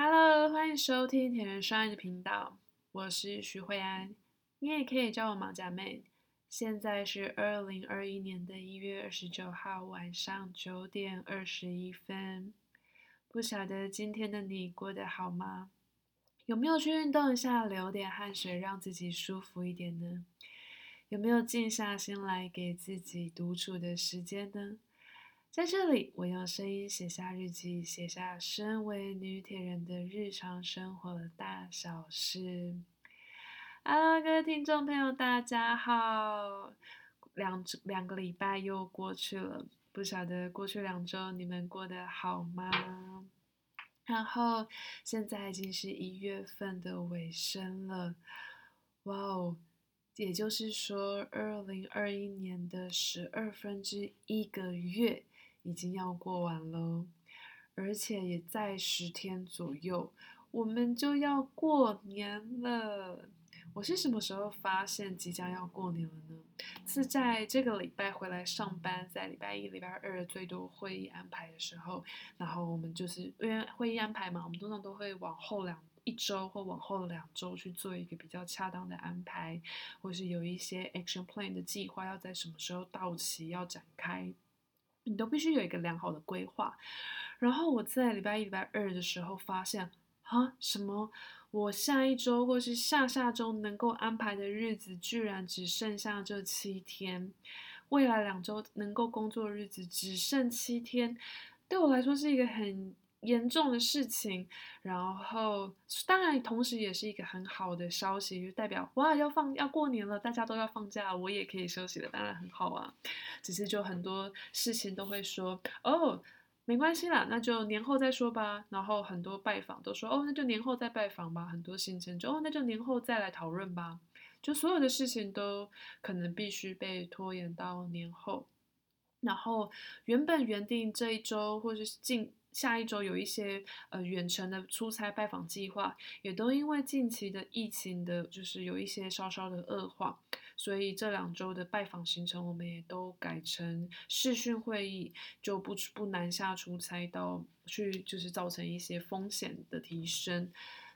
Hello，欢迎收听铁人 Shine 的频道，我是徐慧安，你也可以叫我马甲妹。现在是二零二一年的一月二十九号晚上九点二十一分，不晓得今天的你过得好吗？有没有去运动一下，流点汗水，让自己舒服一点呢？有没有静下心来给自己独处的时间呢？在这里，我用声音写下日记，写下身为女铁人的日常生活的大小事。Hello，各位听众朋友，大家好！两两个礼拜又过去了，不晓得过去两周你们过得好吗？然后现在已经是一月份的尾声了，哇哦！也就是说，二零二一年的十二分之一个月已经要过完了，而且也在十天左右，我们就要过年了。我是什么时候发现即将要过年了呢？是在这个礼拜回来上班，在礼拜一、礼拜二最多会议安排的时候，然后我们就是因为会议安排嘛，我们通常都会往后两一周或往后两周去做一个比较恰当的安排，或是有一些 action plan 的计划要在什么时候到期要展开，你都必须有一个良好的规划。然后我在礼拜一、礼拜二的时候发现，啊，什么？我下一周或是下下周能够安排的日子，居然只剩下这七天。未来两周能够工作的日子只剩七天，对我来说是一个很严重的事情。然后，当然，同时也是一个很好的消息，就代表哇，要放要过年了，大家都要放假，我也可以休息了，当然很好啊。只是就很多事情都会说哦。没关系啦，那就年后再说吧。然后很多拜访都说，哦，那就年后再拜访吧。很多行程就，哦，那就年后再来讨论吧。就所有的事情都可能必须被拖延到年后。然后原本原定这一周或者是近下一周有一些呃远程的出差拜访计划，也都因为近期的疫情的，就是有一些稍稍的恶化。所以这两周的拜访行程，我们也都改成视讯会议，就不不南下出差到去，就是造成一些风险的提升。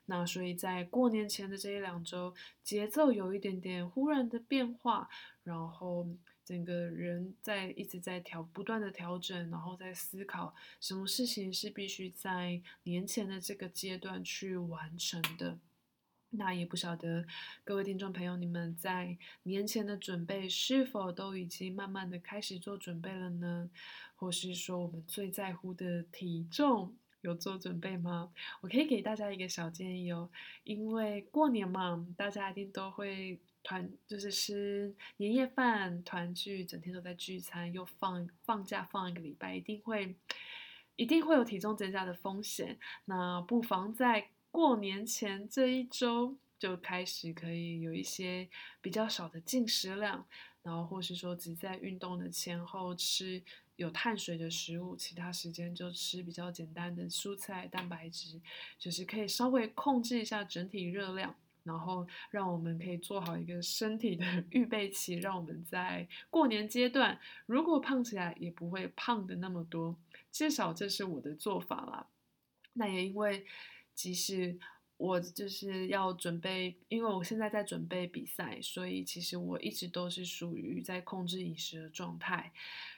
那所以在过年前的这一两周，节奏有一点点忽然的变化，然后整个人在一直在调，不断的调整，然后在思考什么事情是必须在年前的这个阶段去完成的。那也不晓得各位听众朋友，你们在年前的准备是否都已经慢慢的开始做准备了呢？或是说我们最在乎的体重有做准备吗？我可以给大家一个小建议哦，因为过年嘛，大家一定都会团，就是吃年夜饭、团聚，整天都在聚餐，又放放假放一个礼拜，一定会一定会有体重增加的风险。那不妨在过年前这一周就开始可以有一些比较少的进食量，然后或是说只在运动的前后吃有碳水的食物，其他时间就吃比较简单的蔬菜、蛋白质，就是可以稍微控制一下整体热量，然后让我们可以做好一个身体的 预备期，让我们在过年阶段如果胖起来也不会胖的那么多，至少这是我的做法啦。那也因为。即使我就是要准备，因为我现在在准备比赛，所以其实我一直都是属于在控制饮食的状态。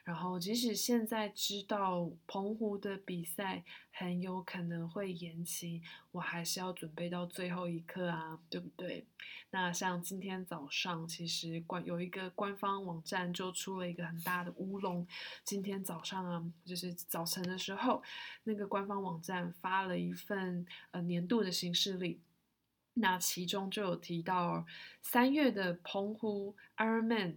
然后，即使现在知道澎湖的比赛很有可能会延期，我还是要准备到最后一刻啊，对不对？那像今天早上，其实官有一个官方网站就出了一个很大的乌龙。今天早上啊，就是早晨的时候，那个官方网站发了一份呃年度的行事历，那其中就有提到三月的澎湖 Ironman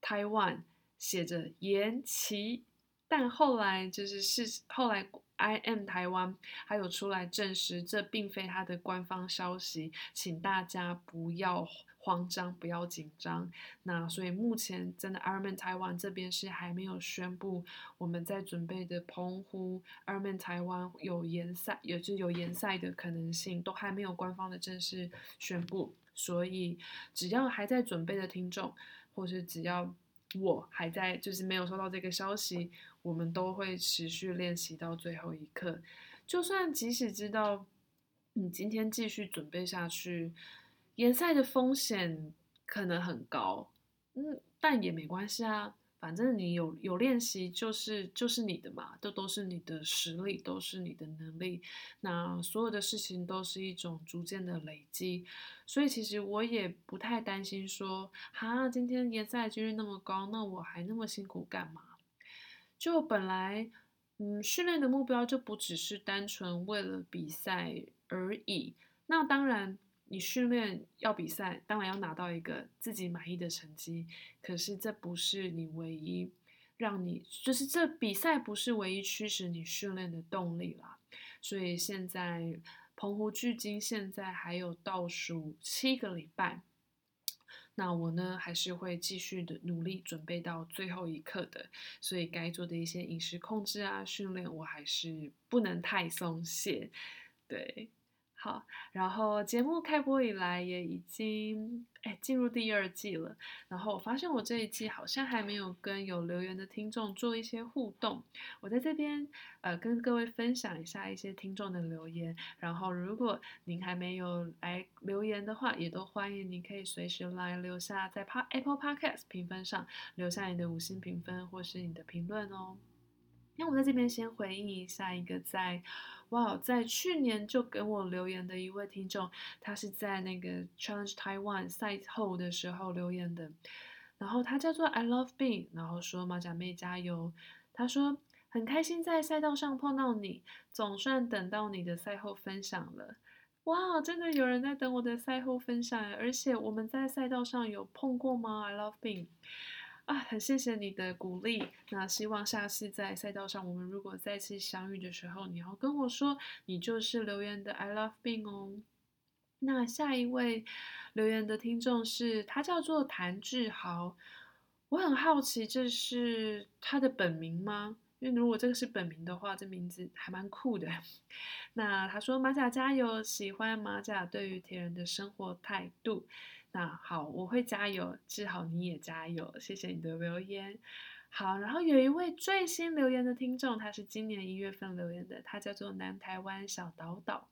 台湾。写着延期，但后来就是是后来 I M 台湾还有出来证实，这并非他的官方消息，请大家不要慌张，不要紧张。那所以目前真的 Ironman 台湾这边是还没有宣布我们在准备的澎湖 Ironman 台湾有延赛，也就是有延赛的可能性，都还没有官方的正式宣布。所以只要还在准备的听众，或是只要。我还在，就是没有收到这个消息，我们都会持续练习到最后一刻。就算即使知道你今天继续准备下去，联赛的风险可能很高，嗯，但也没关系啊。反正你有有练习，就是就是你的嘛，这都，是你的实力，都是你的能力。那所有的事情都是一种逐渐的累积，所以其实我也不太担心说，哈，今天联赛几率那么高，那我还那么辛苦干嘛？就本来，嗯，训练的目标就不只是单纯为了比赛而已。那当然。你训练要比赛，当然要拿到一个自己满意的成绩。可是这不是你唯一让你，就是这比赛不是唯一驱使你训练的动力啦。所以现在澎湖距今现在还有倒数七个礼拜，那我呢还是会继续的努力准备到最后一刻的。所以该做的一些饮食控制啊，训练我还是不能太松懈，对。好，然后节目开播以来也已经哎进入第二季了，然后我发现我这一季好像还没有跟有留言的听众做一些互动，我在这边呃跟各位分享一下一些听众的留言，然后如果您还没有来留言的话，也都欢迎您可以随时来留下在 Apple Podcast 评分上留下你的五星评分或是你的评论哦。那我在这边先回应一下一个在。哇，在去年就给我留言的一位听众，他是在那个 Challenge Taiwan 赛后的时候留言的，然后他叫做 I Love Being，然后说马甲妹加油。他说很开心在赛道上碰到你，总算等到你的赛后分享了。哇，真的有人在等我的赛后分享，而且我们在赛道上有碰过吗？I Love Being。啊，很谢谢你的鼓励。那希望下次在赛道上，我们如果再次相遇的时候，你要跟我说，你就是留言的 I love Bing 哦。那下一位留言的听众是，他叫做谭志豪。我很好奇，这是他的本名吗？因为如果这个是本名的话，这名字还蛮酷的。那他说马甲加油，喜欢马甲对于铁人的生活态度。那好，我会加油，志豪你也加油，谢谢你的留言。好，然后有一位最新留言的听众，他是今年一月份留言的，他叫做南台湾小岛岛。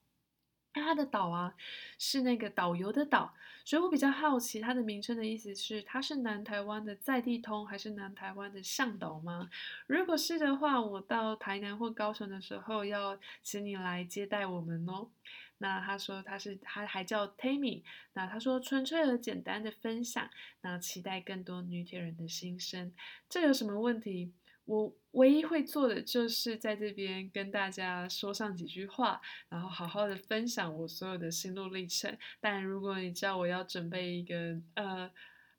那他的岛啊，是那个导游的岛，所以我比较好奇，它的名称的意思是，它是南台湾的在地通，还是南台湾的向导吗？如果是的话，我到台南或高雄的时候，要请你来接待我们哦。那他说他是他还叫 Tammy，那他说纯粹而简单的分享，那期待更多女铁人的心声，这有什么问题？我唯一会做的就是在这边跟大家说上几句话，然后好好的分享我所有的心路历程。但如果你知道我要准备一个呃。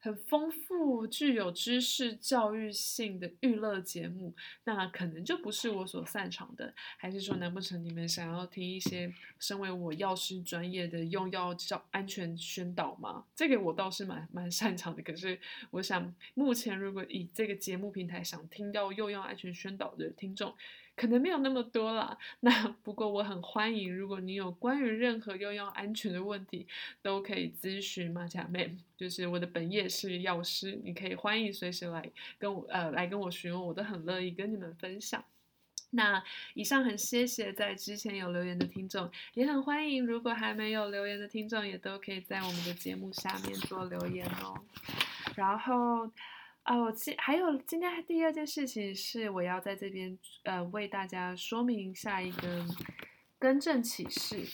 很丰富、具有知识教育性的娱乐节目，那可能就不是我所擅长的。还是说，难不成你们想要听一些身为我药师专业的用药教安全宣导吗？这个我倒是蛮蛮擅长的。可是，我想目前如果以这个节目平台想听到用药安全宣导的听众，可能没有那么多啦，那不过我很欢迎，如果你有关于任何用药安全的问题，都可以咨询马甲妹，就是我的本业是药师，你可以欢迎随时来跟我呃来跟我询问，我都很乐意跟你们分享。那以上很谢谢在之前有留言的听众，也很欢迎如果还没有留言的听众，也都可以在我们的节目下面做留言哦。然后。啊，我今还有今天第二件事情是，我要在这边呃为大家说明下一个更正启事，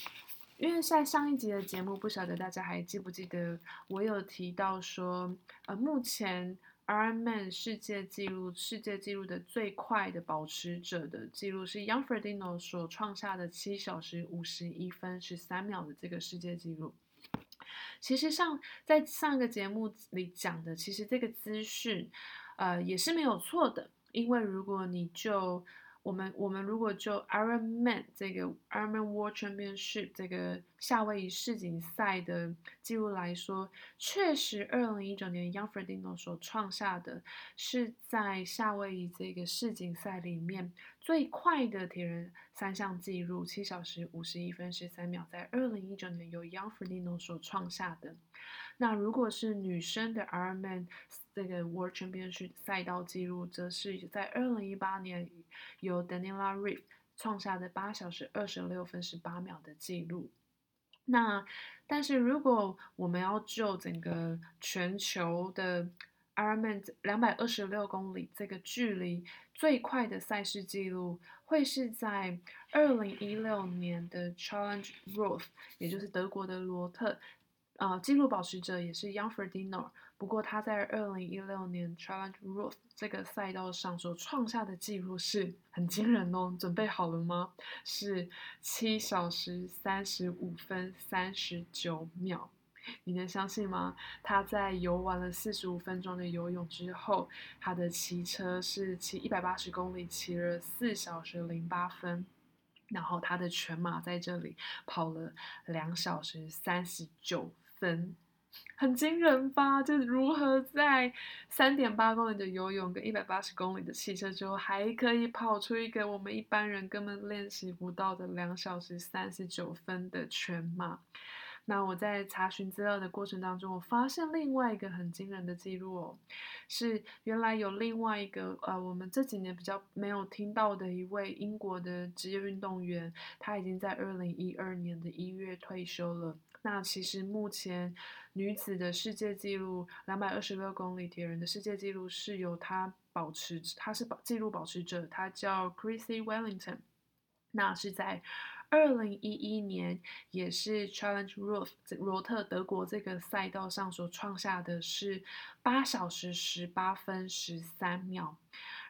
因为在上一集的节目，不晓得大家还记不记得，我有提到说，呃，目前 Ironman 世界纪录世界纪录的最快的保持者的记录是 Jan Frodeno 所创下的七小时五十一分十三秒的这个世界纪录。其实上在上一个节目里讲的，其实这个资讯，呃，也是没有错的。因为如果你就我们我们如果就 Ironman 这个 Ironman World Championship 这个夏威夷世锦赛的记录来说，确实二零一九年 Youngferdino 所创下的是在夏威夷这个世锦赛里面最快的铁人三项记录，七小时五十一分十三秒，在二零一九年由 Youngferdino 所创下的。那如果是女生的 Ironman 这个 World Championship 赛道记录，则是在二零一八年由 Daniela Ryf 创下的八小时二十六分十八秒的记录。那但是如果我们要就整个全球的 Ironman 两百二十六公里这个距离最快的赛事记录，会是在二零一六年的 Challenge Roth，也就是德国的罗特，呃，纪录保持者也是 Jan Frodeno。不过他在二零一六年 Challenge Roth 这个赛道上所创下的记录是很惊人哦，准备好了吗？是七小时三十五分三十九秒，你能相信吗？他在游完了四十五分钟的游泳之后，他的骑车是骑一百八十公里，骑了四小时零八分，然后他的全马在这里跑了两小时三十九分。很惊人吧？就是如何在三点八公里的游泳跟一百八十公里的汽车之后，还可以跑出一个我们一般人根本练习不到的两小时三十九分的全马。那我在查询资料的过程当中，我发现另外一个很惊人的记录哦，是原来有另外一个呃，我们这几年比较没有听到的一位英国的职业运动员，他已经在二零一二年的一月退休了。那其实目前女子的世界纪录两百二十六公里铁人的世界纪录是由她保持，她是保纪录保持者，她叫 Chrissy Wellington。那是在二零一一年，也是 Challenge Roth 罗特德国这个赛道上所创下的是八小时十八分十三秒。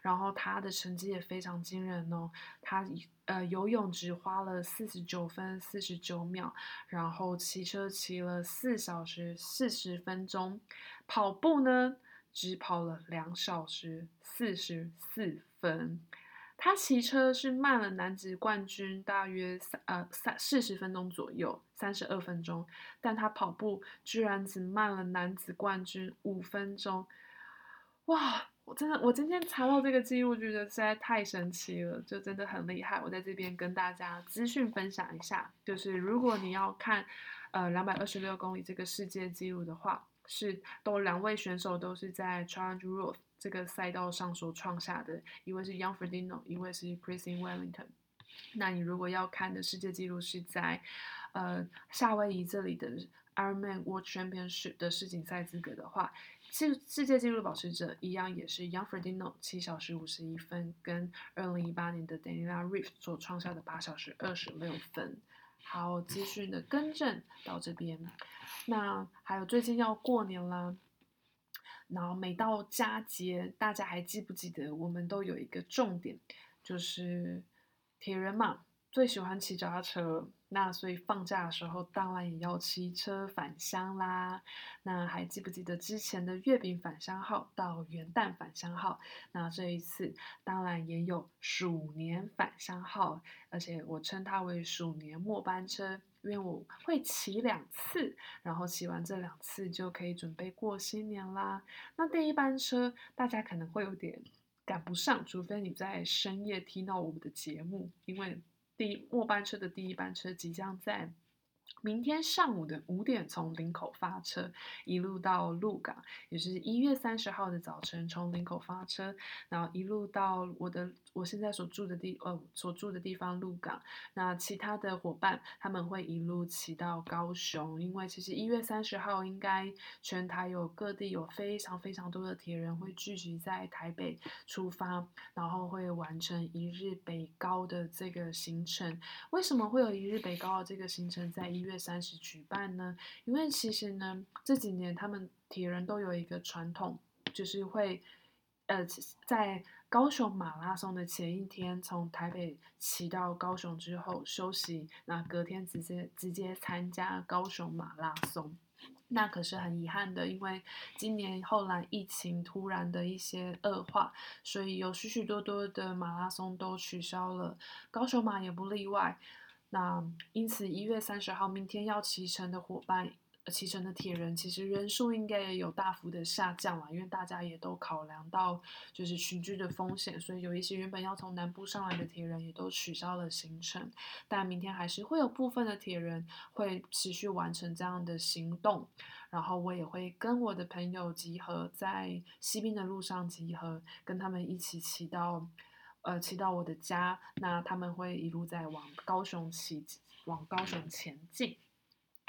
然后他的成绩也非常惊人哦，他呃游泳只花了四十九分四十九秒，然后骑车骑了四小时四十分钟，跑步呢只跑了两小时四十四分。他骑车是慢了男子冠军大约三呃三四十分钟左右，三十二分钟，但他跑步居然只慢了男子冠军五分钟，哇！我真的，我今天查到这个记录，觉得实在太神奇了，就真的很厉害。我在这边跟大家资讯分享一下，就是如果你要看，呃，两百二十六公里这个世界纪录的话，是都两位选手都是在 Challenge Roth 这个赛道上所创下的，一位是 Jan Frodeno，一位是 Chrissie Wellington。那你如果要看的世界纪录是在，呃，夏威夷这里的 Ironman World Championship 的世锦赛资格的话。世世界纪录保持者一样也是 Young Frodeno 七小时五十一分，跟二零一八年的 Daniela Ryf 所创下的八小时二十六分。好，资讯的更正到这边。那还有最近要过年啦，然后每到佳节，大家还记不记得我们都有一个重点，就是铁人嘛，最喜欢骑脚踏车。那所以放假的时候，当然也要骑车返乡啦。那还记不记得之前的月饼返乡号到元旦返乡号？那这一次当然也有鼠年返乡号，而且我称它为鼠年末班车，因为我会骑两次，然后骑完这两次就可以准备过新年啦。那第一班车大家可能会有点赶不上，除非你在深夜听到我们的节目，因为。第末班车的第一班车即将在明天上午的五点从林口发车，一路到鹿港，也是一月三十号的早晨从林口发车，然后一路到我的我现在所住的地呃所住的地方鹿港。那其他的伙伴他们会一路骑到高雄，因为其实一月三十号应该全台有各地有非常非常多的铁人会聚集在台北出发，然后会完成一日北高的这个行程。为什么会有一日北高的这个行程在一月三十举办呢，因为其实呢，这几年他们铁人都有一个传统，就是会，呃，在高雄马拉松的前一天从台北骑到高雄之后休息，那隔天直接直接参加高雄马拉松。那可是很遗憾的，因为今年后来疫情突然的一些恶化，所以有许许多多的马拉松都取消了，高雄马也不例外。那因此，一月三十号，明天要启程的伙伴，启程的铁人，其实人数应该也有大幅的下降了，因为大家也都考量到就是群聚的风险，所以有一些原本要从南部上来的铁人也都取消了行程。但明天还是会有部分的铁人会持续完成这样的行动，然后我也会跟我的朋友集合在西滨的路上集合，跟他们一起骑到。呃，骑到我的家，那他们会一路在往高雄骑，往高雄前进。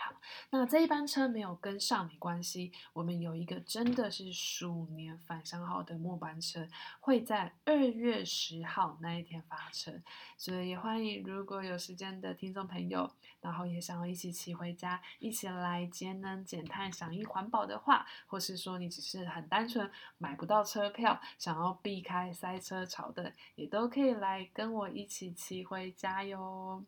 好，那这一班车没有跟上没关系，我们有一个真的是鼠年返乡号的末班车，会在二月十号那一天发车，所以也欢迎如果有时间的听众朋友，然后也想要一起骑回家，一起来节能减碳、响应环保的话，或是说你只是很单纯买不到车票，想要避开塞车潮的，也都可以来跟我一起骑回家哟。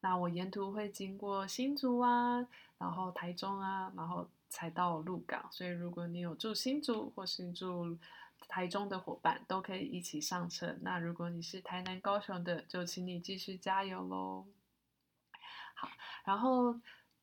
那我沿途会经过新竹啊，然后台中啊，然后才到鹿港。所以如果你有住新竹或是住台中的伙伴，都可以一起上车。那如果你是台南高雄的，就请你继续加油喽。好，然后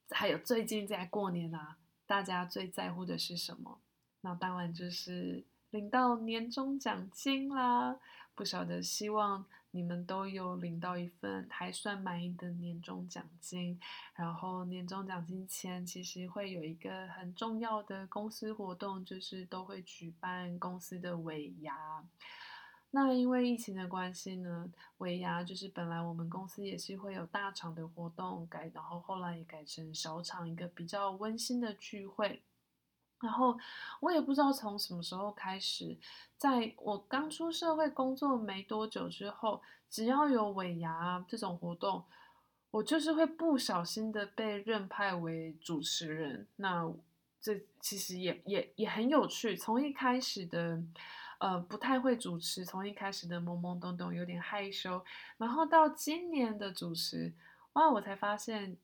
还有最近在过年啊，大家最在乎的是什么？那当然就是领到年终奖金啦。不晓得，希望。你们都有领到一份还算满意的年终奖金，然后年终奖金前其实会有一个很重要的公司活动，就是都会举办公司的尾牙。那因为疫情的关系呢，尾牙就是本来我们公司也是会有大场的活动改，然后后来也改成小场，一个比较温馨的聚会。然后我也不知道从什么时候开始，在我刚出社会工作没多久之后，只要有尾牙这种活动，我就是会不小心的被任派为主持人。那这其实也也也很有趣。从一开始的呃不太会主持，从一开始的懵懵懂懂有点害羞，然后到今年的主持，哇，我才发现。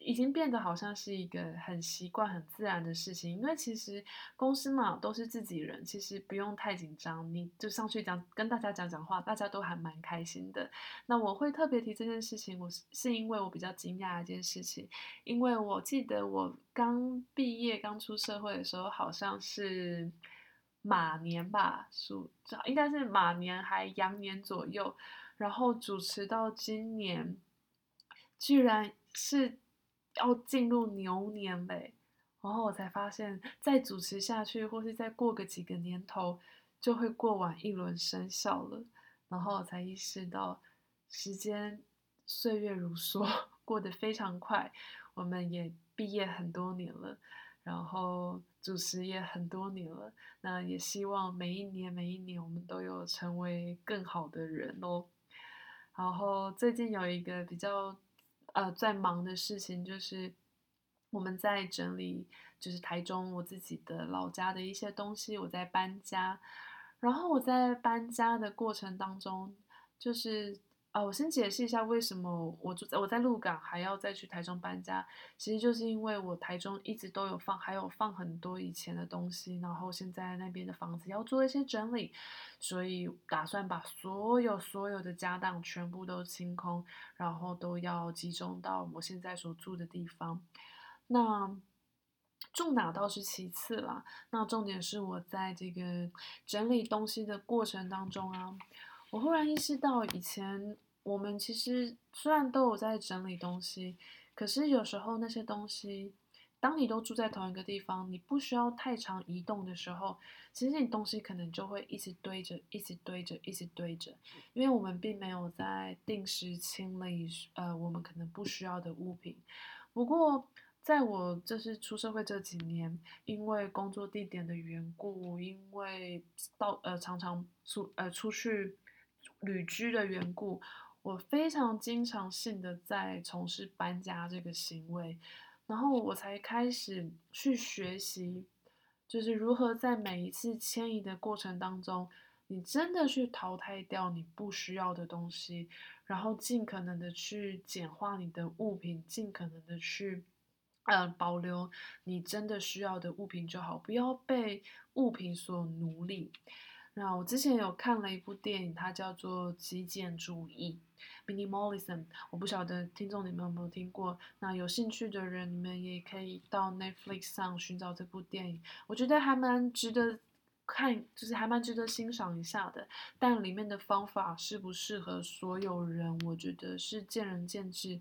已经变得好像是一个很习惯、很自然的事情，因为其实公司嘛都是自己人，其实不用太紧张，你就上去讲，跟大家讲讲话，大家都还蛮开心的。那我会特别提这件事情，我是是因为我比较惊讶一件事情，因为我记得我刚毕业、刚出社会的时候，好像是马年吧，属应该是马年还羊年左右，然后主持到今年，居然是。要进入牛年嘞，然后我才发现，再主持下去，或是再过个几个年头，就会过完一轮生肖了。然后我才意识到，时间岁月如梭，过得非常快。我们也毕业很多年了，然后主持也很多年了。那也希望每一年每一年，我们都有成为更好的人哦。然后最近有一个比较。呃，在忙的事情就是我们在整理，就是台中我自己的老家的一些东西，我在搬家。然后我在搬家的过程当中，就是。啊，我先解释一下为什么我住在我在鹿港还要再去台中搬家，其实就是因为我台中一直都有放，还有放很多以前的东西，然后现在那边的房子要做一些整理，所以打算把所有所有的家当全部都清空，然后都要集中到我现在所住的地方。那住哪倒是其次啦，那重点是我在这个整理东西的过程当中啊。我忽然意识到，以前我们其实虽然都有在整理东西，可是有时候那些东西，当你都住在同一个地方，你不需要太常移动的时候，其实你东西可能就会一直堆着，一直堆着，一直堆着，因为我们并没有在定时清理，呃，我们可能不需要的物品。不过，在我就是出社会这几年，因为工作地点的缘故，因为到呃常常出呃出去。旅居的缘故，我非常经常性的在从事搬家这个行为，然后我才开始去学习，就是如何在每一次迁移的过程当中，你真的去淘汰掉你不需要的东西，然后尽可能的去简化你的物品，尽可能的去，呃，保留你真的需要的物品就好，不要被物品所奴隶。那我之前有看了一部电影，它叫做《极简主义》（Minimalism）。我不晓得听众你们有没有听过。那有兴趣的人，你们也可以到 Netflix 上寻找这部电影。我觉得还蛮值得看，就是还蛮值得欣赏一下的。但里面的方法适不适合所有人，我觉得是见仁见智。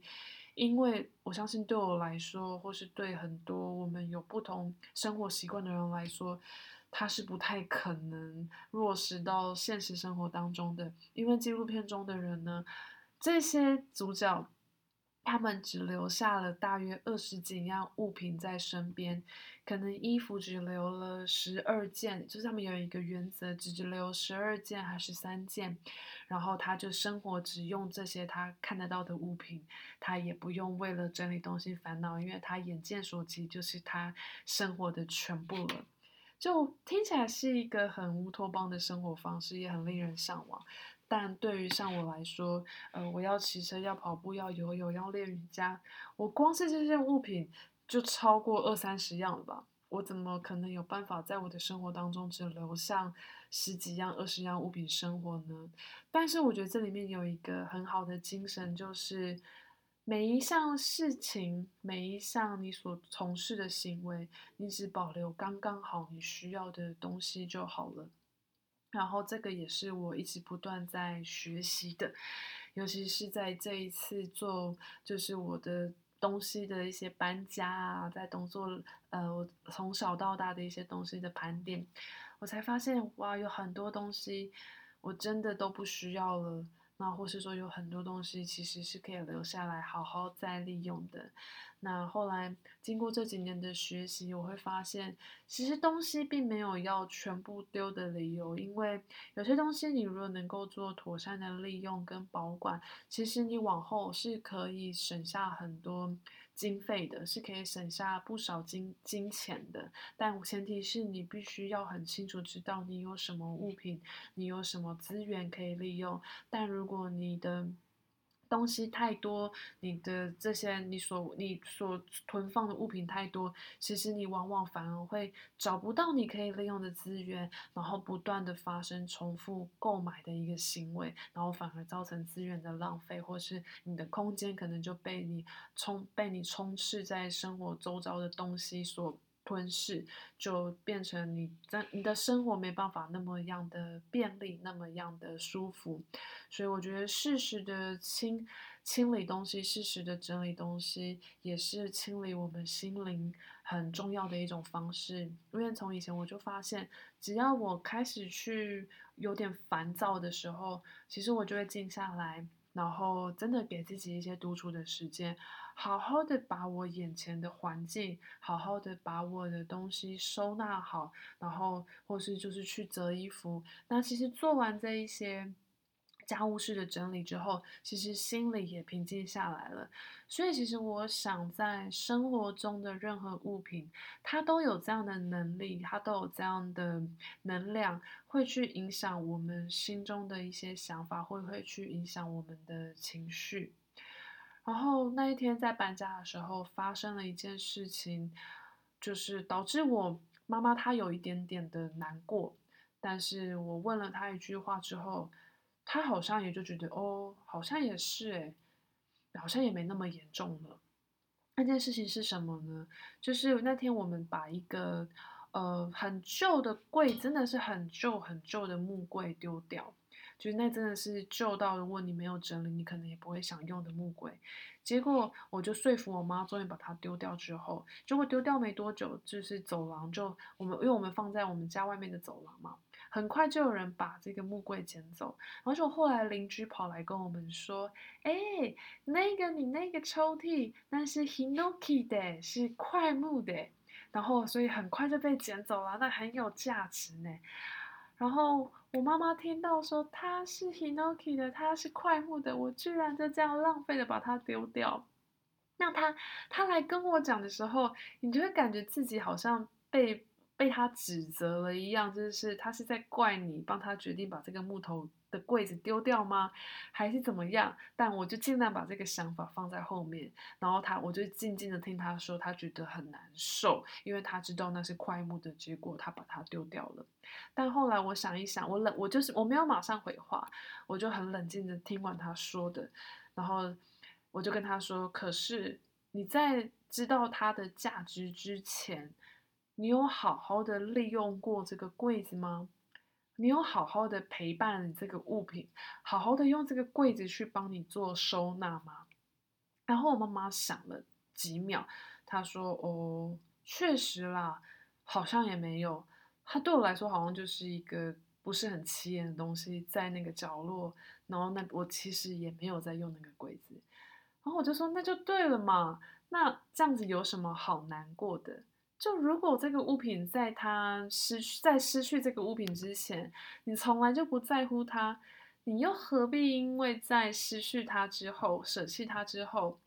因为我相信对我来说，或是对很多我们有不同生活习惯的人来说。它是不太可能落实到现实生活当中的，因为纪录片中的人呢，这些主角他们只留下了大约二十几样物品在身边，可能衣服只留了十二件，就是他们有一个原则，只只留十二件还是三件，然后他就生活只用这些他看得到的物品，他也不用为了整理东西烦恼，因为他眼见所及就是他生活的全部了，就听起来是一个很乌托邦的生活方式，也很令人向往。但对于像我来说，呃，我要骑车，要跑步，要游泳，要练瑜伽，我光是这些物品就超过二三十样了吧？我怎么可能有办法在我的生活当中只留下十几样、二十样物品生活呢？但是我觉得这里面有一个很好的精神，就是每一项事情、每一项你所从事的行为，你只保留刚刚好你需要的东西就好了。然后这个也是我一直不断在学习的，尤其是在这一次做就是我的东西的一些搬家啊，在动作呃我从小到大的一些东西的盘点，我才发现哇，有很多东西我真的都不需要了。那或是说有很多东西其实是可以留下来好好再利用的。那后来经过这几年的学习，我会发现其实东西并没有要全部丢的理由，因为有些东西你如果能够做妥善的利用跟保管，其实你往后是可以省下很多。经费的是可以省下不少金金钱的，但前提是你必须要很清楚知道你有什么物品，你有什么资源可以利用。但如果你的东西太多，你的这些你所你所囤放的物品太多，其实你往往反而会找不到你可以利用的资源，然后不断的发生重复购买的一个行为，然后反而造成资源的浪费，或是你的空间可能就被你充被你充斥在生活周遭的东西所。吞噬就变成你在你的生活没办法那么样的便利，那么样的舒服，所以我觉得适时的清清理东西，适时的整理东西，也是清理我们心灵很重要的一种方式。因为从以前我就发现，只要我开始去有点烦躁的时候，其实我就会静下来，然后真的给自己一些独处的时间。好好的把我眼前的环境，好好的把我的东西收纳好，然后或是就是去折衣服。那其实做完这一些家务事的整理之后，其实心里也平静下来了。所以其实我想，在生活中的任何物品，它都有这样的能力，它都有这样的能量，会去影响我们心中的一些想法，会会去影响我们的情绪。然后那一天在搬家的时候，发生了一件事情，就是导致我妈妈她有一点点的难过。但是我问了她一句话之后，他好像也就觉得哦，好像也是诶，好像也没那么严重了。那件事情是什么呢？就是那天我们把一个呃很旧的柜，真的是很旧很旧的木柜丢掉。就是那真的是旧到，如果你没有整理，你可能也不会想用的木柜。结果我就说服我妈，终于把它丢掉之后，结果丢掉没多久，就是走廊就我们，因为我们放在我们家外面的走廊嘛，很快就有人把这个木柜捡走。然后就后来邻居跑来跟我们说：“哎，那个你那个抽屉那是 Hinoki 的，是快木的。”然后所以很快就被捡走了，那很有价值呢。然后我妈妈听到说它是 Hinoki 的，它是快木的，我居然就这样浪费的把它丢掉。那他他来跟我讲的时候，你就会感觉自己好像被被他指责了一样，就是他是在怪你帮他决定把这个木头的柜子丢掉吗？还是怎么样？但我就尽量把这个想法放在后面，然后他，我就静静的听他说，他觉得很难受，因为他知道那是块木的，结果他把它丢掉了。但后来我想一想，我冷，我就是我没有马上回话，我就很冷静的听完他说的，然后我就跟他说，可是你在知道它的价值之前，你有好好的利用过这个柜子吗？你有好好的陪伴这个物品，好好的用这个柜子去帮你做收纳吗？然后我妈妈想了几秒，她说：“哦，确实啦，好像也没有。它对我来说好像就是一个不是很起眼的东西，在那个角落。然后那我其实也没有在用那个柜子。然后我就说那就对了嘛，那这样子有什么好难过的？就如果这个物品在它失去在失去这个物品之前，你从来就不在乎它，你又何必因为在失去它之后，舍弃它之后，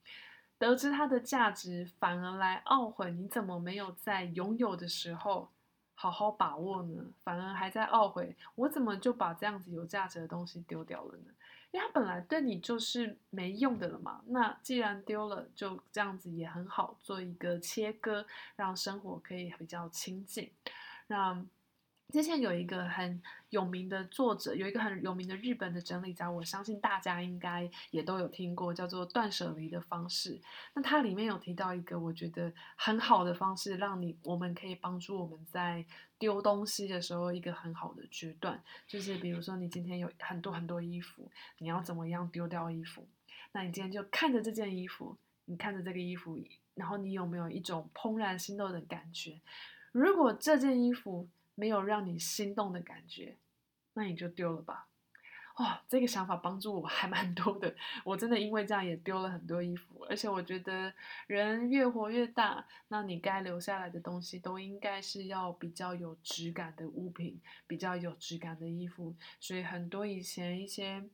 得知它的价值，反而来懊悔你怎么没有在拥有的时候好好把握呢？反而还在懊悔，我怎么就把这样子有价值的东西丢掉了呢？因为它本来对你就是没用的了嘛。那既然丢了，就这样子也很好，做一个切割，让生活可以比较亲近，让。之前有一个很有名的作者，有一个很有名的日本的整理家，我相信大家应该也都有听过，叫做断舍离的方式。那它里面有提到一个我觉得很好的方式，让你我们可以帮助我们在丢东西的时候一个很好的决断，就是比如说你今天有很多很多衣服，你要怎么样丢掉衣服？那你今天就看着这件衣服，你看着这个衣服，然后你有没有一种怦然心动的感觉？如果这件衣服，没有让你心动的感觉，那你就丢了吧。哦，这个想法帮助我还蛮多的。我真的因为这样也丢了很多衣服，而且我觉得人越活越大，那你该留下来的东西都应该是要比较有质感的物品，比较有质感的衣服。所以很多以前一些。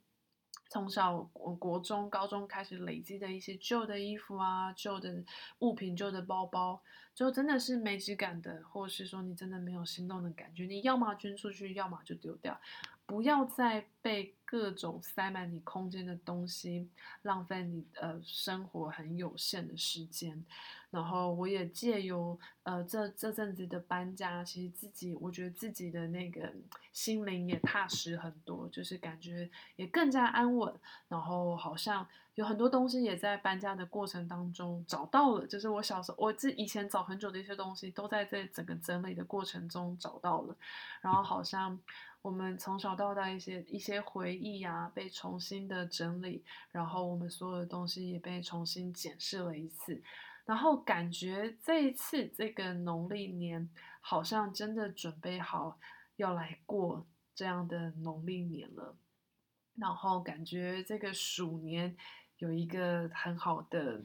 从小我国中、高中开始累积的一些旧的衣服啊、旧的物品、旧的包包，就真的是没质感的，或者是说你真的没有心动的感觉，你要么捐出去，要么就丢掉，不要再被各种塞满你空间的东西浪费你呃生活很有限的时间。然后我也借由呃这这阵子的搬家，其实自己我觉得自己的那个心灵也踏实很多，就是感觉也更加安稳。然后好像有很多东西也在搬家的过程当中找到了，就是我小时候我自以前找很久的一些东西，都在这整个整理的过程中找到了。然后好像我们从小到大一些一些回忆意啊，被重新的整理，然后我们所有的东西也被重新检视了一次。然后感觉这一次这个农历年好像真的准备好要来过这样的农历年了，然后感觉这个鼠年有一个很好的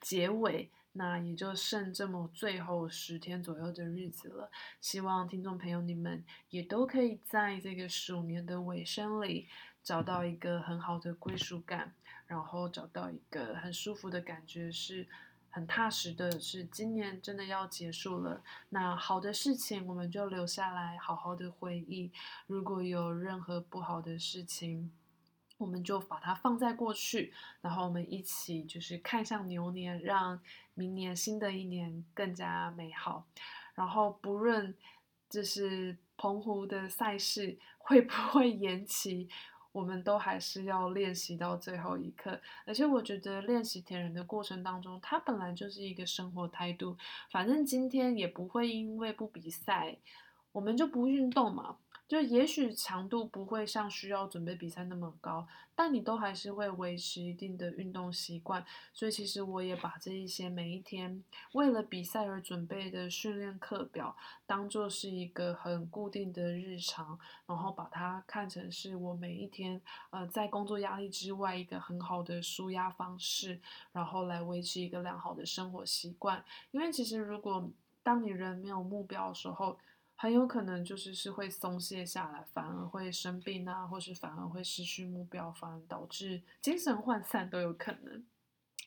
结尾，那也就剩这么最后十天左右的日子了。希望听众朋友你们也都可以在这个鼠年的尾声里找到一个很好的归属感，然后找到一个很舒服的感觉是。很踏实的是，今年真的要结束了。那好的事情我们就留下来，好好的回忆。如果有任何不好的事情，我们就把它放在过去，然后我们一起就是看向牛年，让明年新的一年更加美好。然后不论就是澎湖的赛事会不会延期。我们都还是要练习到最后一刻，而且我觉得练习铁人的过程当中，它本来就是一个生活态度。反正今天也不会因为不比赛，我们就不运动嘛。就也许强度不会像需要准备比赛那么高，但你都还是会维持一定的运动习惯。所以其实我也把这一些每一天为了比赛而准备的训练课表，当做是一个很固定的日常，然后把它看成是我每一天呃在工作压力之外一个很好的舒压方式，然后来维持一个良好的生活习惯。因为其实如果当你人没有目标的时候，很有可能就是是会松懈下来，反而会生病啊，或是反而会失去目标，反而导致精神涣散都有可能。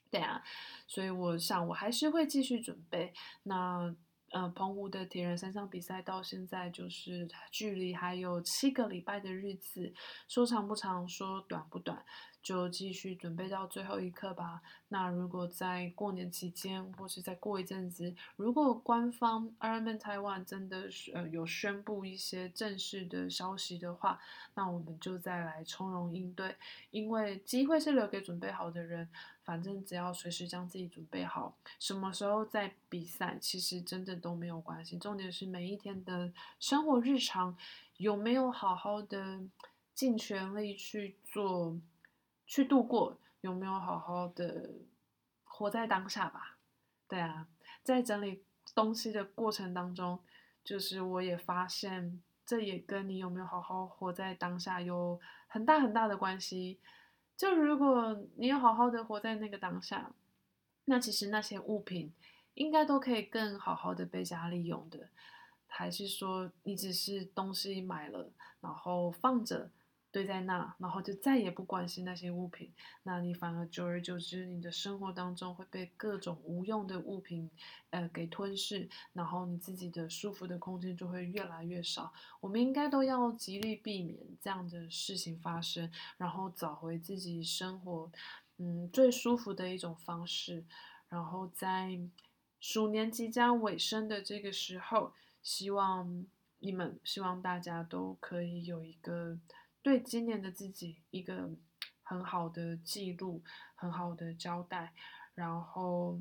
对啊，所以我想我还是会继续准备。那呃，澎湖的铁人三项比赛到现在就是距离还有七个礼拜的日子，说长不长，说短不短。就继续准备到最后一刻吧。那如果在过年期间，或是再过一阵子，如果官方 Ironman Taiwan 真的是呃有宣布一些正式的消息的话，那我们就再来从容应对。因为机会是留给准备好的人，反正只要随时将自己准备好，什么时候在比赛，其实真的都没有关系。重点是每一天的生活日常有没有好好的尽全力去做。去度过，有没有好好的活在当下吧？对啊，在整理东西的过程当中，就是我也发现，这也跟你有没有好好活在当下有很大很大的关系。就如果你有好好的活在那个当下，那其实那些物品应该都可以更好好的被加利用的，还是说你只是东西买了，然后放着？堆在那，然后就再也不关心那些物品，那你反而久而久之，你的生活当中会被各种无用的物品，呃，给吞噬，然后你自己的舒服的空间就会越来越少。我们应该都要极力避免这样的事情发生，然后找回自己生活，嗯，最舒服的一种方式。然后在鼠年即将尾声的这个时候，希望你们，希望大家都可以有一个。对今年的自己一个很好的记录，很好的交代，然后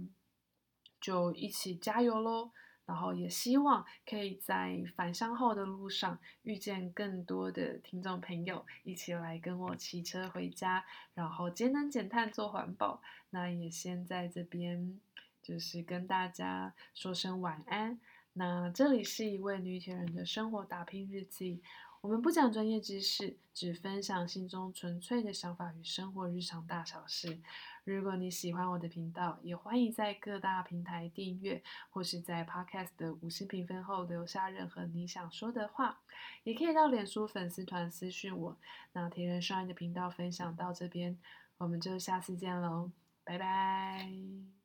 就一起加油喽！然后也希望可以在返乡后的路上遇见更多的听众朋友，一起来跟我骑车回家，然后节能减碳做环保。那也先在这边就是跟大家说声晚安。那这里是一位女铁人的生活打拼日记。我们不讲专业知识，只分享心中纯粹的想法与生活日常大小事。如果你喜欢我的频道，也欢迎在各大平台订阅，或是在 Podcast 的五星评分后留下任何你想说的话。也可以到脸书粉丝团私讯我。那铁人 Shine 的频道分享到这边，我们就下次见喽，拜拜。